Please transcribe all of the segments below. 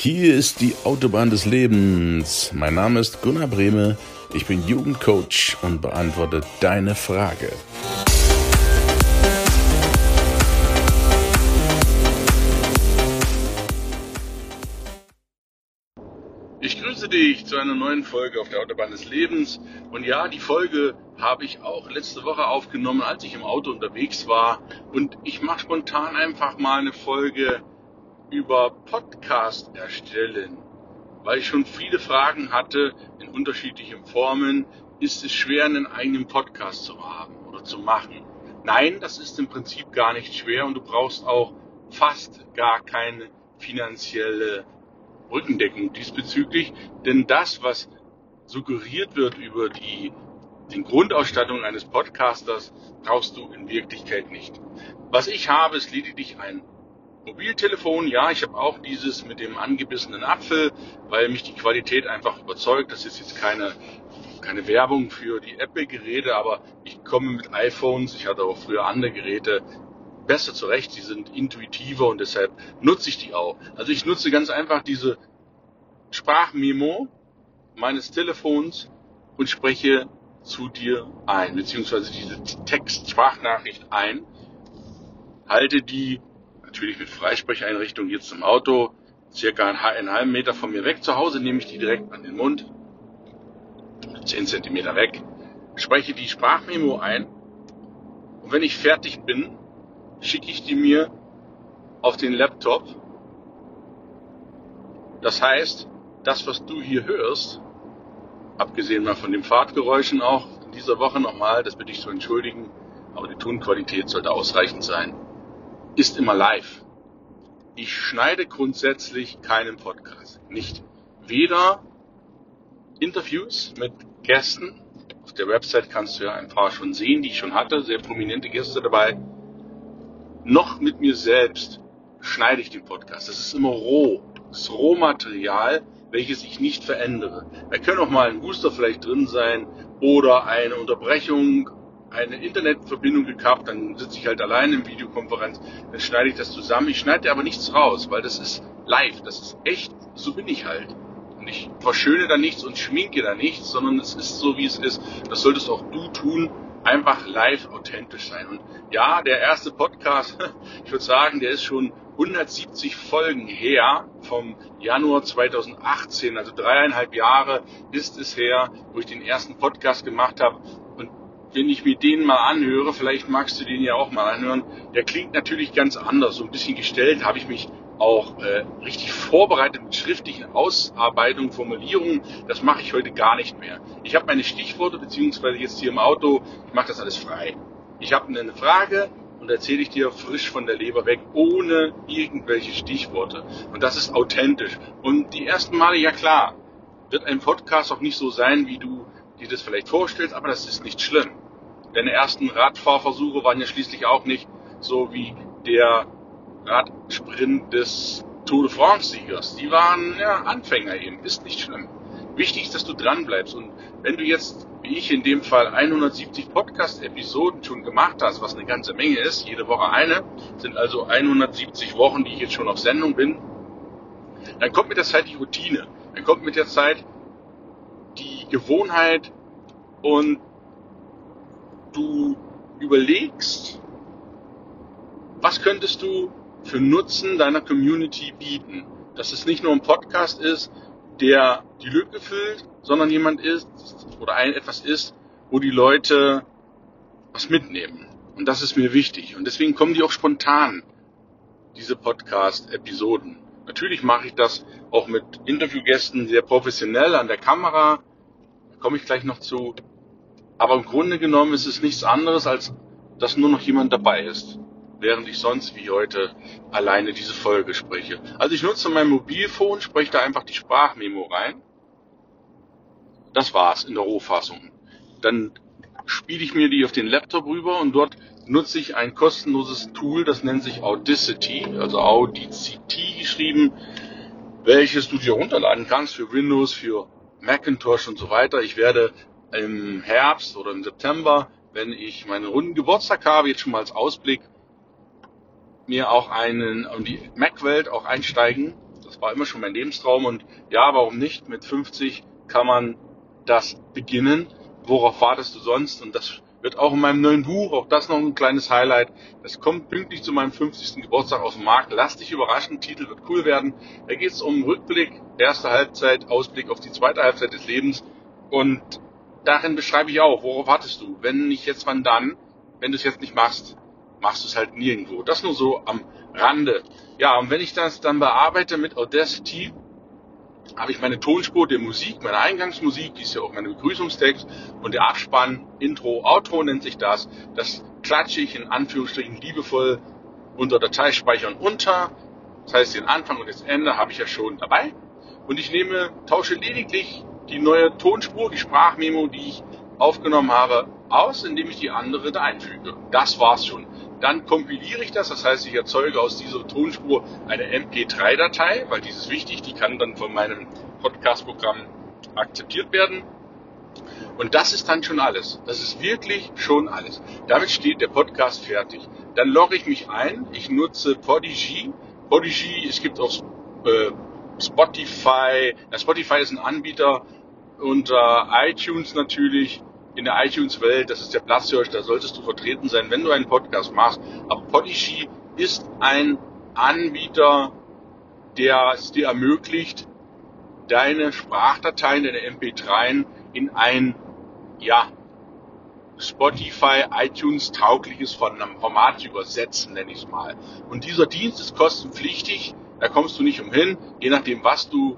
Hier ist die Autobahn des Lebens. Mein Name ist Gunnar Brehme. Ich bin Jugendcoach und beantworte deine Frage. Ich grüße dich zu einer neuen Folge auf der Autobahn des Lebens. Und ja, die Folge habe ich auch letzte Woche aufgenommen, als ich im Auto unterwegs war. Und ich mache spontan einfach mal eine Folge über Podcast erstellen, weil ich schon viele Fragen hatte in unterschiedlichen Formen. Ist es schwer, einen eigenen Podcast zu haben oder zu machen? Nein, das ist im Prinzip gar nicht schwer und du brauchst auch fast gar keine finanzielle Rückendeckung diesbezüglich, denn das, was suggeriert wird über die, die Grundausstattung eines Podcasters, brauchst du in Wirklichkeit nicht. Was ich habe, ist lediglich ein Mobiltelefon, ja, ich habe auch dieses mit dem angebissenen Apfel, weil mich die Qualität einfach überzeugt. Das ist jetzt keine, keine Werbung für die Apple-Geräte, aber ich komme mit iPhones, ich hatte auch früher andere Geräte, besser zurecht. Sie sind intuitiver und deshalb nutze ich die auch. Also ich nutze ganz einfach diese Sprachmemo meines Telefons und spreche zu dir ein, beziehungsweise diese Text-Sprachnachricht ein, halte die natürlich mit Freisprecheinrichtung jetzt im Auto, circa einen halben Meter von mir weg. Zu Hause nehme ich die direkt an den Mund, 10 Zentimeter weg, spreche die Sprachmemo ein und wenn ich fertig bin, schicke ich die mir auf den Laptop. Das heißt, das, was du hier hörst, abgesehen mal von den Fahrtgeräuschen auch in dieser Woche nochmal, das bitte ich zu entschuldigen, aber die Tonqualität sollte ausreichend sein ist immer live. Ich schneide grundsätzlich keinen Podcast. Nicht. Weder Interviews mit Gästen. Auf der Website kannst du ja ein paar schon sehen, die ich schon hatte. Sehr prominente Gäste dabei. Noch mit mir selbst schneide ich den Podcast. Das ist immer roh. Das ist Rohmaterial, welches ich nicht verändere. Da können auch mal ein Booster vielleicht drin sein oder eine Unterbrechung eine Internetverbindung gekappt, dann sitze ich halt allein in Videokonferenz, dann schneide ich das zusammen. Ich schneide aber nichts raus, weil das ist live, das ist echt, so bin ich halt. Und ich verschöne da nichts und schminke da nichts, sondern es ist so, wie es ist. Das solltest auch du tun, einfach live authentisch sein. Und ja, der erste Podcast, ich würde sagen, der ist schon 170 Folgen her, vom Januar 2018, also dreieinhalb Jahre ist es her, wo ich den ersten Podcast gemacht habe wenn ich mir den mal anhöre, vielleicht magst du den ja auch mal anhören, der klingt natürlich ganz anders. So ein bisschen gestellt habe ich mich auch äh, richtig vorbereitet mit schriftlichen Ausarbeitungen, Formulierungen. Das mache ich heute gar nicht mehr. Ich habe meine Stichworte, beziehungsweise jetzt hier im Auto, ich mache das alles frei. Ich habe eine Frage und erzähle ich dir frisch von der Leber weg, ohne irgendwelche Stichworte. Und das ist authentisch. Und die ersten Male, ja klar, wird ein Podcast auch nicht so sein, wie du dir das vielleicht vorstellst, aber das ist nicht schlimm. Deine ersten Radfahrversuche waren ja schließlich auch nicht so wie der Radsprint des Tour de France-Siegers. Die waren ja Anfänger eben, ist nicht schlimm. Wichtig ist, dass du dran bleibst. Und wenn du jetzt, wie ich in dem Fall, 170 Podcast-Episoden schon gemacht hast, was eine ganze Menge ist, jede Woche eine, sind also 170 Wochen, die ich jetzt schon auf Sendung bin, dann kommt mit der Zeit die Routine. Dann kommt mit der Zeit die Gewohnheit und du überlegst, was könntest du für Nutzen deiner Community bieten. Dass es nicht nur ein Podcast ist, der die Lücke füllt, sondern jemand ist oder ein etwas ist, wo die Leute was mitnehmen. Und das ist mir wichtig. Und deswegen kommen die auch spontan, diese Podcast-Episoden. Natürlich mache ich das auch mit Interviewgästen sehr professionell an der Kamera. Da komme ich gleich noch zu. Aber im Grunde genommen ist es nichts anderes, als dass nur noch jemand dabei ist, während ich sonst wie heute alleine diese Folge spreche. Also ich nutze mein Mobilfon, spreche da einfach die Sprachmemo rein. Das war's in der Rohfassung. Dann spiele ich mir die auf den Laptop rüber und dort nutze ich ein kostenloses Tool, das nennt sich Audacity, also Audacity geschrieben, welches du dir runterladen kannst für Windows, für Macintosh und so weiter. Ich werde im Herbst oder im September, wenn ich meinen runden Geburtstag habe, jetzt schon mal als Ausblick, mir auch einen um die Mac-Welt auch einsteigen. Das war immer schon mein Lebenstraum und ja, warum nicht? Mit 50 kann man das beginnen. Worauf wartest du sonst? Und das wird auch in meinem neuen Buch, auch das noch ein kleines Highlight. Das kommt pünktlich zu meinem 50. Geburtstag auf den Markt. Lass dich überraschen, Titel wird cool werden. Da geht es um Rückblick, erste Halbzeit, Ausblick auf die zweite Halbzeit des Lebens. Und darin beschreibe ich auch, worauf wartest du? Wenn nicht jetzt, wann dann? Wenn du es jetzt nicht machst, machst du es halt nirgendwo. Das nur so am Rande. Ja, und wenn ich das dann bearbeite mit Audacity, habe ich meine Tonspur der Musik, meine Eingangsmusik, die ist ja auch mein Begrüßungstext und der Abspann, Intro, Outro nennt sich das. Das klatsche ich in Anführungsstrichen liebevoll unter Dateispeichern unter. Das heißt, den Anfang und das Ende habe ich ja schon dabei. Und ich nehme, tausche lediglich die neue Tonspur, die Sprachmemo, die ich aufgenommen habe, aus, indem ich die andere da einfüge. Das war's schon. Dann kompiliere ich das, das heißt, ich erzeuge aus dieser Tonspur eine MP3-Datei, weil die ist wichtig, die kann dann von meinem Podcast-Programm akzeptiert werden. Und das ist dann schon alles. Das ist wirklich schon alles. Damit steht der Podcast fertig. Dann logge ich mich ein. Ich nutze Podigy. Podigy, es gibt auch äh, Spotify. Spotify ist ein Anbieter unter iTunes natürlich in der iTunes-Welt, das ist der Platzhirsch, da solltest du vertreten sein, wenn du einen Podcast machst. Aber Podigy ist ein Anbieter, der es dir ermöglicht, deine Sprachdateien, deine MP3 in ein, ja, Spotify, iTunes taugliches Format zu übersetzen, nenne ich es mal. Und dieser Dienst ist kostenpflichtig, da kommst du nicht umhin, je nachdem, was du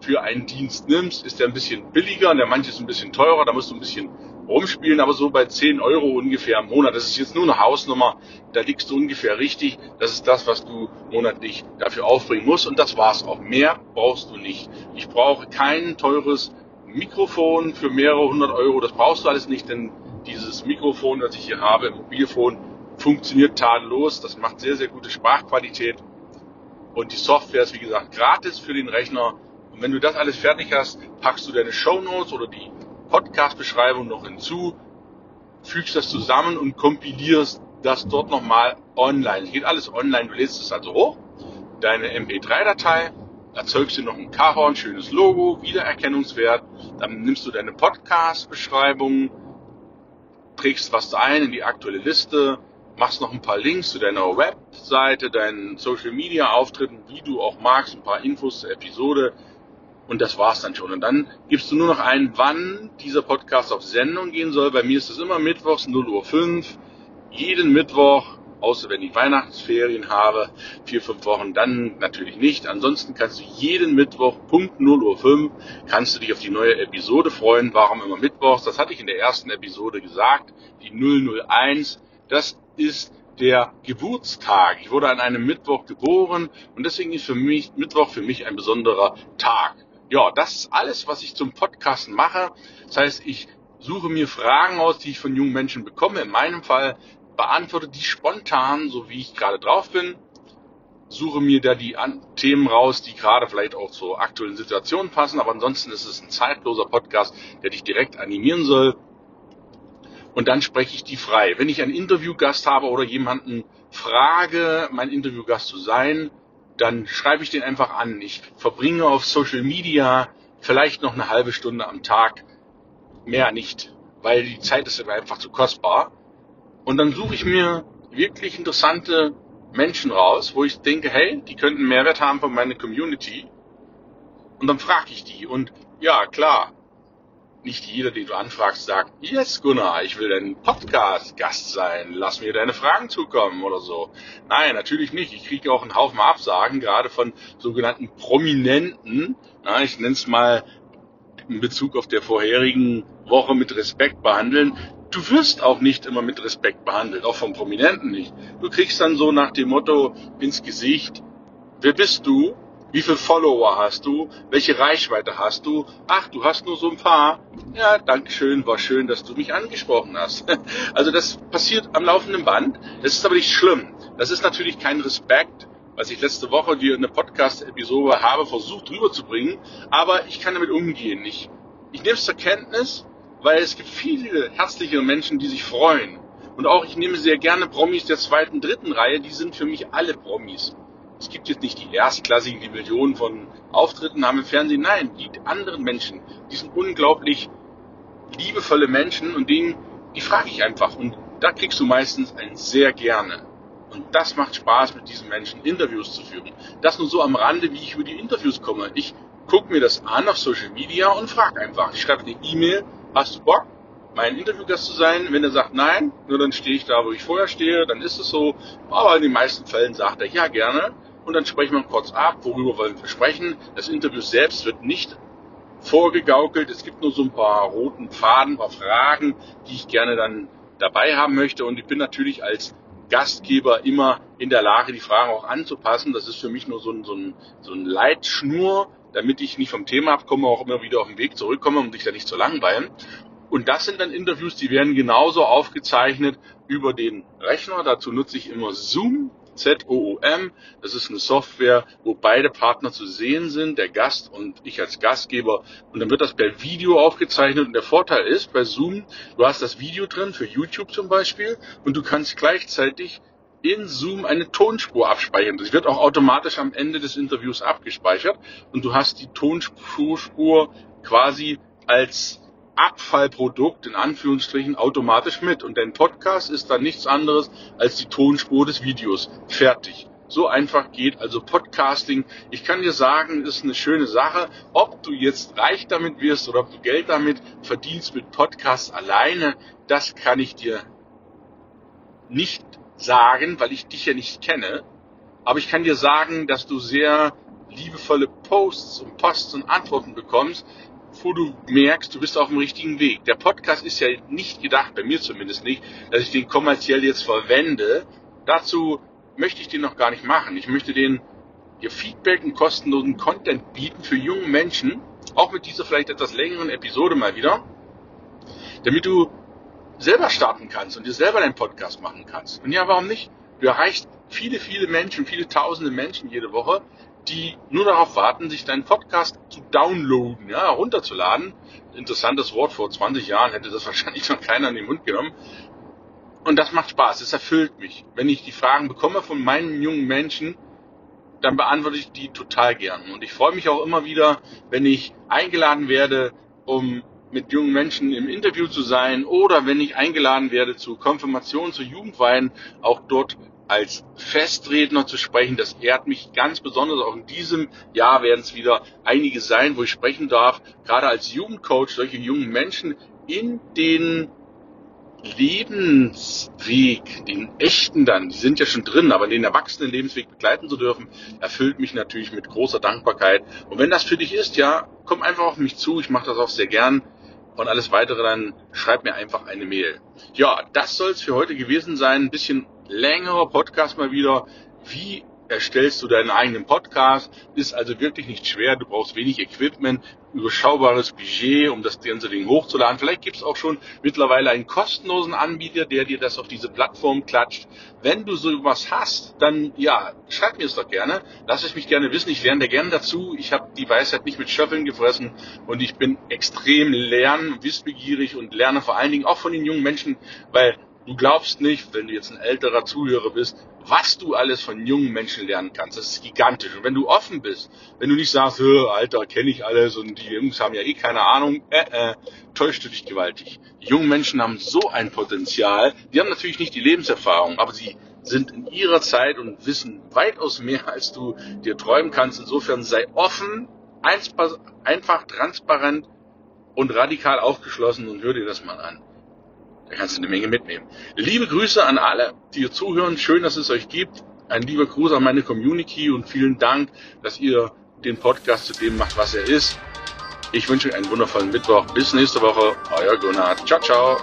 für einen Dienst nimmst, ist der ein bisschen billiger, der manche ist ein bisschen teurer, da musst du ein bisschen rumspielen, aber so bei 10 Euro ungefähr im Monat. Das ist jetzt nur eine Hausnummer, da liegst du ungefähr richtig. Das ist das, was du monatlich dafür aufbringen musst und das war's auch. Mehr brauchst du nicht. Ich brauche kein teures Mikrofon für mehrere hundert Euro. Das brauchst du alles nicht, denn dieses Mikrofon, das ich hier habe, Mobilfon, funktioniert tadellos. Das macht sehr, sehr gute Sprachqualität. Und die Software ist, wie gesagt, gratis für den Rechner. Und wenn du das alles fertig hast, packst du deine Show Notes oder die Podcast-Beschreibung noch hinzu, fügst das zusammen und kompilierst das dort nochmal online. Es geht alles online, du lädst es also hoch, deine MP3-Datei, erzeugst du noch ein Cover, ein schönes Logo, Wiedererkennungswert, dann nimmst du deine Podcast-Beschreibung, trägst was ein in die aktuelle Liste, machst noch ein paar Links zu deiner Webseite, deinen Social-Media-Auftritten, wie du auch magst, ein paar Infos zur Episode, und das war's dann schon. Und dann gibst du nur noch ein, wann dieser Podcast auf Sendung gehen soll. Bei mir ist es immer mittwochs 0 Uhr 5. Jeden Mittwoch, außer wenn ich Weihnachtsferien habe, vier, fünf Wochen, dann natürlich nicht. Ansonsten kannst du jeden Mittwoch, Punkt 0 Uhr 5, kannst du dich auf die neue Episode freuen. Warum immer Mittwochs? Das hatte ich in der ersten Episode gesagt. Die 001, das ist der Geburtstag. Ich wurde an einem Mittwoch geboren und deswegen ist für mich Mittwoch für mich ein besonderer Tag ja, das ist alles, was ich zum Podcasten mache. Das heißt, ich suche mir Fragen aus, die ich von jungen Menschen bekomme. In meinem Fall beantworte die spontan, so wie ich gerade drauf bin. Suche mir da die Themen raus, die gerade vielleicht auch zur aktuellen Situation passen. Aber ansonsten ist es ein zeitloser Podcast, der dich direkt animieren soll. Und dann spreche ich die frei. Wenn ich einen Interviewgast habe oder jemanden frage, mein Interviewgast zu sein, dann schreibe ich den einfach an. Ich verbringe auf Social Media vielleicht noch eine halbe Stunde am Tag, mehr nicht, weil die Zeit ist einfach zu kostbar. Und dann suche ich mir wirklich interessante Menschen raus, wo ich denke, hey, die könnten Mehrwert haben für meine Community. Und dann frage ich die. Und ja, klar, nicht jeder, den du anfragst, sagt, yes, Gunnar, ich will dein Podcast-Gast sein, lass mir deine Fragen zukommen oder so. Nein, natürlich nicht. Ich kriege auch einen Haufen Absagen, gerade von sogenannten Prominenten. Ja, ich nenne es mal in Bezug auf der vorherigen Woche mit Respekt behandeln. Du wirst auch nicht immer mit Respekt behandelt, auch von Prominenten nicht. Du kriegst dann so nach dem Motto ins Gesicht, wer bist du? Wie viele Follower hast du? Welche Reichweite hast du? Ach, du hast nur so ein paar. Ja, Dankeschön, war schön, dass du mich angesprochen hast. Also das passiert am laufenden Band. Das ist aber nicht schlimm. Das ist natürlich kein Respekt, was ich letzte Woche dir in der Podcast-Episode habe versucht rüberzubringen. Aber ich kann damit umgehen. Ich, ich nehme es zur Kenntnis, weil es gibt viele herzliche Menschen, die sich freuen. Und auch ich nehme sehr gerne Promis der zweiten, dritten Reihe. Die sind für mich alle Promis es gibt jetzt nicht die erstklassigen, die Millionen von Auftritten haben im Fernsehen. Nein, die anderen Menschen, die sind unglaublich liebevolle Menschen und denen, die frage ich einfach. Und da kriegst du meistens ein sehr gerne. Und das macht Spaß, mit diesen Menschen Interviews zu führen. Das nur so am Rande, wie ich über die Interviews komme. Ich gucke mir das an auf Social Media und frage einfach. Ich schreibe eine E-Mail, hast du Bock, mein Interviewgast zu sein? Wenn er sagt nein, nur dann stehe ich da, wo ich vorher stehe, dann ist es so. Aber in den meisten Fällen sagt er ja gerne. Und dann sprechen wir kurz ab, worüber wollen wir sprechen. Das Interview selbst wird nicht vorgegaukelt. Es gibt nur so ein paar roten Faden, ein paar Fragen, die ich gerne dann dabei haben möchte. Und ich bin natürlich als Gastgeber immer in der Lage, die Fragen auch anzupassen. Das ist für mich nur so ein, so ein, so ein Leitschnur, damit ich nicht vom Thema abkomme, auch immer wieder auf den Weg zurückkomme, um dich da nicht zu langweilen. Und das sind dann Interviews, die werden genauso aufgezeichnet über den Rechner. Dazu nutze ich immer Zoom. Z-O-O-M. Das ist eine Software, wo beide Partner zu sehen sind, der Gast und ich als Gastgeber. Und dann wird das per Video aufgezeichnet. Und der Vorteil ist bei Zoom, du hast das Video drin für YouTube zum Beispiel und du kannst gleichzeitig in Zoom eine Tonspur abspeichern. Das wird auch automatisch am Ende des Interviews abgespeichert und du hast die Tonspur quasi als Abfallprodukt in Anführungsstrichen automatisch mit und dein Podcast ist dann nichts anderes als die Tonspur des Videos. Fertig. So einfach geht also Podcasting. Ich kann dir sagen, ist eine schöne Sache. Ob du jetzt reich damit wirst oder ob du Geld damit verdienst mit Podcasts alleine, das kann ich dir nicht sagen, weil ich dich ja nicht kenne. Aber ich kann dir sagen, dass du sehr liebevolle Posts und Posts und Antworten bekommst, wo du merkst, du bist auf dem richtigen Weg. Der Podcast ist ja nicht gedacht, bei mir zumindest nicht, dass ich den kommerziell jetzt verwende. Dazu möchte ich den noch gar nicht machen. Ich möchte den dir Feedback und kostenlosen Content bieten für junge Menschen, auch mit dieser vielleicht etwas längeren Episode mal wieder, damit du selber starten kannst und dir selber deinen Podcast machen kannst. Und ja, warum nicht? Du erreichst viele, viele Menschen, viele tausende Menschen jede Woche, die nur darauf warten, sich deinen Podcast zu downloaden, ja, runterzuladen. Interessantes Wort, vor 20 Jahren hätte das wahrscheinlich noch keiner in den Mund genommen. Und das macht Spaß, es erfüllt mich. Wenn ich die Fragen bekomme von meinen jungen Menschen, dann beantworte ich die total gern. Und ich freue mich auch immer wieder, wenn ich eingeladen werde, um mit jungen Menschen im Interview zu sein oder wenn ich eingeladen werde zu Konfirmationen, zu Jugendweihen, auch dort als Festredner zu sprechen. Das ehrt mich ganz besonders. Auch in diesem Jahr werden es wieder einige sein, wo ich sprechen darf, gerade als Jugendcoach, solche jungen Menschen in den Lebensweg, den echten dann, die sind ja schon drin, aber den erwachsenen Lebensweg begleiten zu dürfen, erfüllt mich natürlich mit großer Dankbarkeit. Und wenn das für dich ist, ja, komm einfach auf mich zu. Ich mache das auch sehr gern. Und alles weitere dann schreib mir einfach eine Mail. Ja, das soll es für heute gewesen sein. Ein bisschen längerer Podcast mal wieder. Wie erstellst du deinen eigenen Podcast. Ist also wirklich nicht schwer. Du brauchst wenig Equipment, überschaubares Budget, um das ganze Ding hochzuladen. Vielleicht gibt es auch schon mittlerweile einen kostenlosen Anbieter, der dir das auf diese Plattform klatscht. Wenn du sowas hast, dann ja, schreib mir es doch gerne. Lass es mich gerne wissen. Ich lerne dir gerne dazu. Ich habe die Weisheit nicht mit Schöffeln gefressen und ich bin extrem lern, wissbegierig und lerne vor allen Dingen auch von den jungen Menschen, weil Du glaubst nicht, wenn du jetzt ein älterer Zuhörer bist, was du alles von jungen Menschen lernen kannst. Das ist gigantisch. Und wenn du offen bist, wenn du nicht sagst, Alter, kenne ich alles und die Jungs haben ja eh keine Ahnung, äh, äh, täuscht du dich gewaltig. Die jungen Menschen haben so ein Potenzial. Die haben natürlich nicht die Lebenserfahrung, aber sie sind in ihrer Zeit und wissen weitaus mehr, als du dir träumen kannst. Insofern sei offen, einfach transparent und radikal aufgeschlossen und hör dir das mal an. Da kannst du eine Menge mitnehmen. Liebe Grüße an alle, die hier zuhören. Schön, dass es euch gibt. Ein lieber Gruß an meine Community und vielen Dank, dass ihr den Podcast zu dem macht, was er ist. Ich wünsche euch einen wundervollen Mittwoch. Bis nächste Woche. Euer Gunnar. Ciao, ciao.